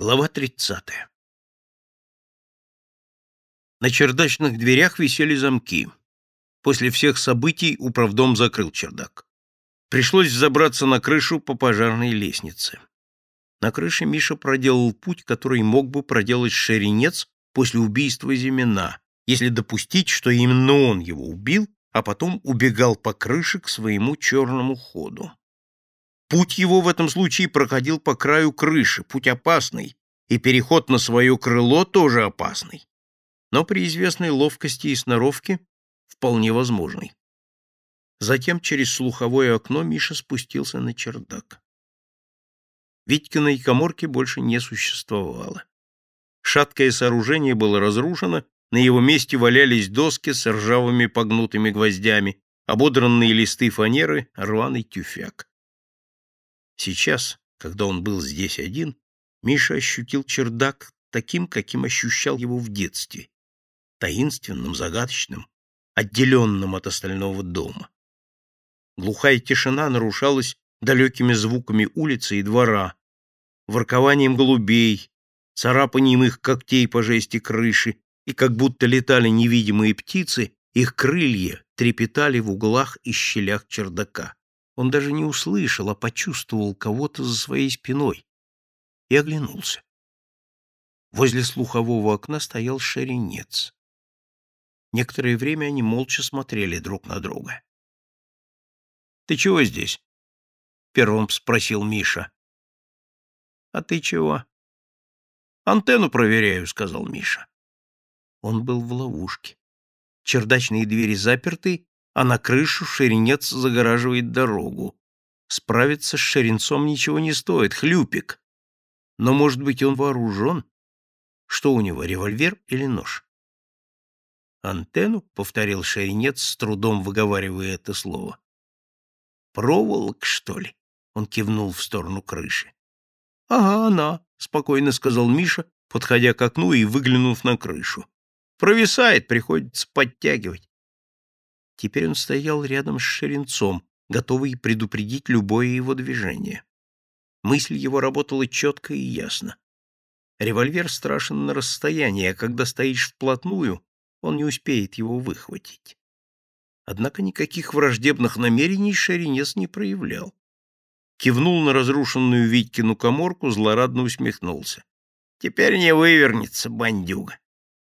Глава 30. На чердачных дверях висели замки. После всех событий управдом закрыл чердак. Пришлось забраться на крышу по пожарной лестнице. На крыше Миша проделал путь, который мог бы проделать Шеренец после убийства Зимина, если допустить, что именно он его убил, а потом убегал по крыше к своему черному ходу. Путь его в этом случае проходил по краю крыши, путь опасный, и переход на свое крыло тоже опасный, но при известной ловкости и сноровке вполне возможный. Затем через слуховое окно Миша спустился на чердак. Витькиной коморки больше не существовало. Шаткое сооружение было разрушено, на его месте валялись доски с ржавыми погнутыми гвоздями, ободранные листы фанеры, рваный тюфяк. Сейчас, когда он был здесь один, Миша ощутил чердак таким, каким ощущал его в детстве, таинственным, загадочным, отделенным от остального дома. Глухая тишина нарушалась далекими звуками улицы и двора, воркованием голубей, царапанием их когтей по жести крыши, и как будто летали невидимые птицы, их крылья трепетали в углах и щелях чердака. Он даже не услышал, а почувствовал кого-то за своей спиной и оглянулся. Возле слухового окна стоял шеренец. Некоторое время они молча смотрели друг на друга. — Ты чего здесь? — первым спросил Миша. — А ты чего? — Антенну проверяю, — сказал Миша. Он был в ловушке. Чердачные двери заперты, а на крышу шеренец загораживает дорогу. Справиться с шеренцом ничего не стоит, хлюпик. Но, может быть, он вооружен? Что у него, револьвер или нож? «Антенну?» — повторил шеренец, с трудом выговаривая это слово. «Проволок, что ли?» — он кивнул в сторону крыши. «Ага, она», — спокойно сказал Миша, подходя к окну и выглянув на крышу. «Провисает, приходится подтягивать. Теперь он стоял рядом с Шеренцом, готовый предупредить любое его движение. Мысль его работала четко и ясно. Револьвер страшен на расстоянии, а когда стоишь вплотную, он не успеет его выхватить. Однако никаких враждебных намерений Шеренец не проявлял. Кивнул на разрушенную Витькину коморку, злорадно усмехнулся. — Теперь не вывернется, бандюга.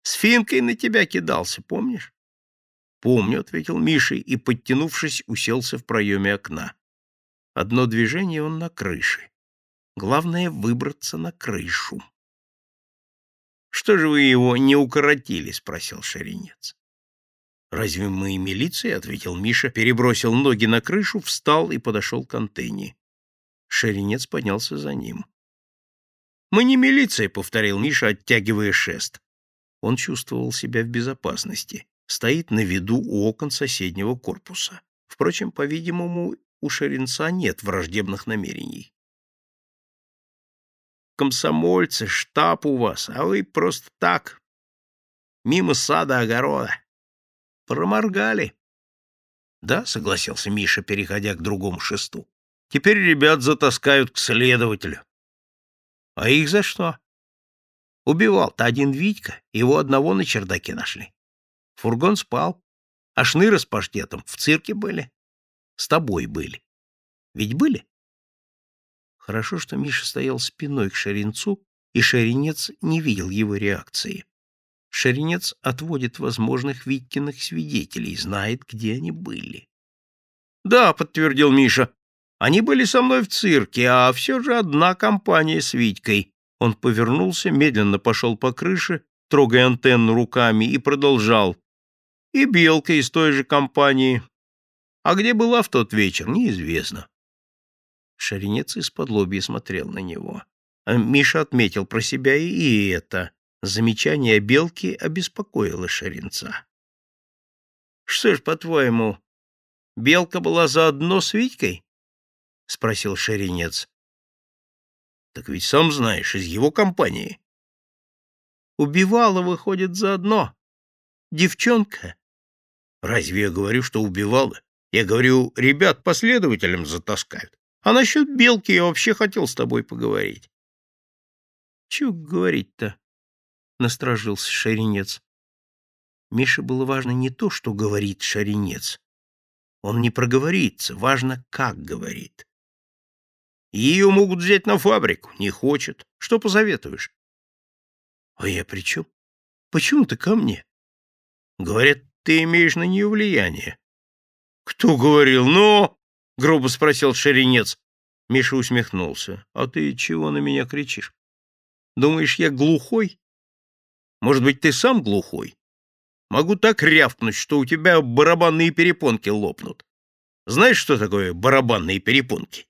С финкой на тебя кидался, помнишь? «Помню», — ответил Миша и, подтянувшись, уселся в проеме окна. Одно движение он на крыше. Главное — выбраться на крышу. «Что же вы его не укоротили?» — спросил Шаринец. «Разве мы милиция?» — ответил Миша, перебросил ноги на крышу, встал и подошел к антенне. Шаринец поднялся за ним. «Мы не милиция», — повторил Миша, оттягивая шест. Он чувствовал себя в безопасности стоит на виду у окон соседнего корпуса. Впрочем, по-видимому, у Шеренца нет враждебных намерений. Комсомольцы, штаб у вас, а вы просто так, мимо сада огорода. Проморгали. Да, согласился Миша, переходя к другому шесту. Теперь ребят затаскают к следователю. А их за что? Убивал-то один Витька, его одного на чердаке нашли. Фургон спал, а шныры с паштетом в цирке были. С тобой были. Ведь были? Хорошо, что Миша стоял спиной к Шаринцу, и Шаринец не видел его реакции. Шаринец отводит возможных Виткиных свидетелей, знает, где они были. — Да, — подтвердил Миша, — они были со мной в цирке, а все же одна компания с Витькой. Он повернулся, медленно пошел по крыше, трогая антенну руками, и продолжал. И Белка из той же компании. А где была в тот вечер, неизвестно. Шаринец из-под лобья смотрел на него. А Миша отметил про себя и это. Замечание Белки обеспокоило Шаринца. — Что ж, по-твоему, Белка была заодно с Витькой? — спросил Шаринец. — Так ведь сам знаешь, из его компании. — Убивала, выходит, заодно. Девчонка Разве я говорю, что убивала? Я говорю, ребят последователям затаскают. А насчет белки я вообще хотел с тобой поговорить. Чего говорить-то? Насторожился Шаринец. Мише было важно не то, что говорит Шаринец. Он не проговорится, важно, как говорит. Ее могут взять на фабрику, не хочет. Что посоветуешь? А я при чем? Почему ты ко мне? Говорят, ты имеешь на нее влияние. Кто говорил? Ну, грубо спросил Шеренец. Миша усмехнулся. А ты чего на меня кричишь? Думаешь, я глухой? Может быть, ты сам глухой? Могу так рявкнуть, что у тебя барабанные перепонки лопнут. Знаешь, что такое барабанные перепонки?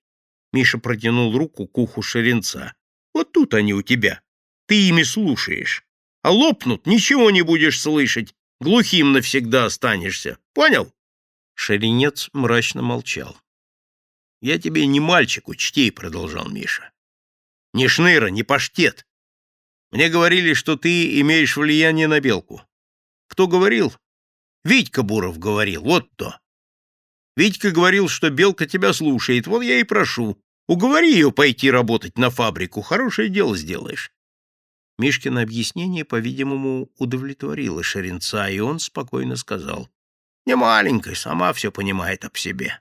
Миша протянул руку к уху Шеренца. Вот тут они у тебя. Ты ими слушаешь. А лопнут, ничего не будешь слышать. Глухим навсегда останешься. Понял? Шеренец мрачно молчал. «Я тебе не мальчик, учти», — продолжал Миша. «Не шныра, не паштет. Мне говорили, что ты имеешь влияние на белку. Кто говорил? Витька Буров говорил, вот то. Витька говорил, что белка тебя слушает, вот я и прошу. Уговори ее пойти работать на фабрику, хорошее дело сделаешь. Мишкино объяснение, по-видимому, удовлетворило Шеренца, и он спокойно сказал. Не маленькая, сама все понимает об себе.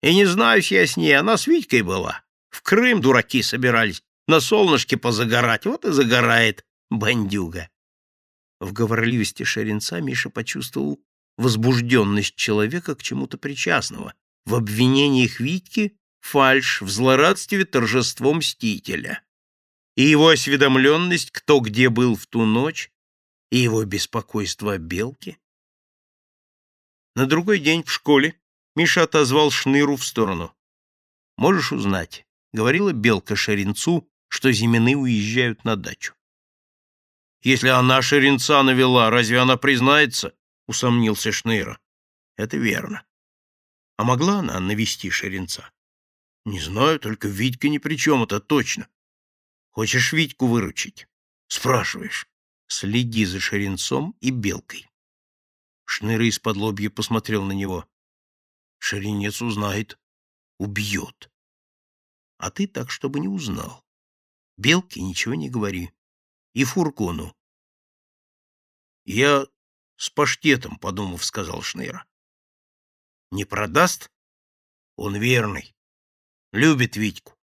И не знаю я с ней, она с Витькой была. В Крым дураки собирались, на солнышке позагорать, вот и загорает бандюга. В говорливости Шеренца Миша почувствовал возбужденность человека к чему-то причастного, в обвинениях Витьки фальшь, в злорадстве торжество мстителя. И его осведомленность, кто где был в ту ночь, и его беспокойство о белке. На другой день в школе Миша отозвал Шныру в сторону. «Можешь узнать?» — говорила Белка Шеренцу, что Зимины уезжают на дачу. «Если она Шеренца навела, разве она признается?» — усомнился Шныра. «Это верно. А могла она навести Шеренца?» «Не знаю, только Витька ни при чем, это точно. Хочешь Витьку выручить?» «Спрашиваешь. Следи за Шеренцом и Белкой». Шныра из-под лобья посмотрел на него. Шеренец узнает, убьет. А ты так, чтобы не узнал. Белке ничего не говори. И Фуркону. Я с паштетом, подумав, сказал Шнейра. Не продаст? Он верный. Любит Витьку.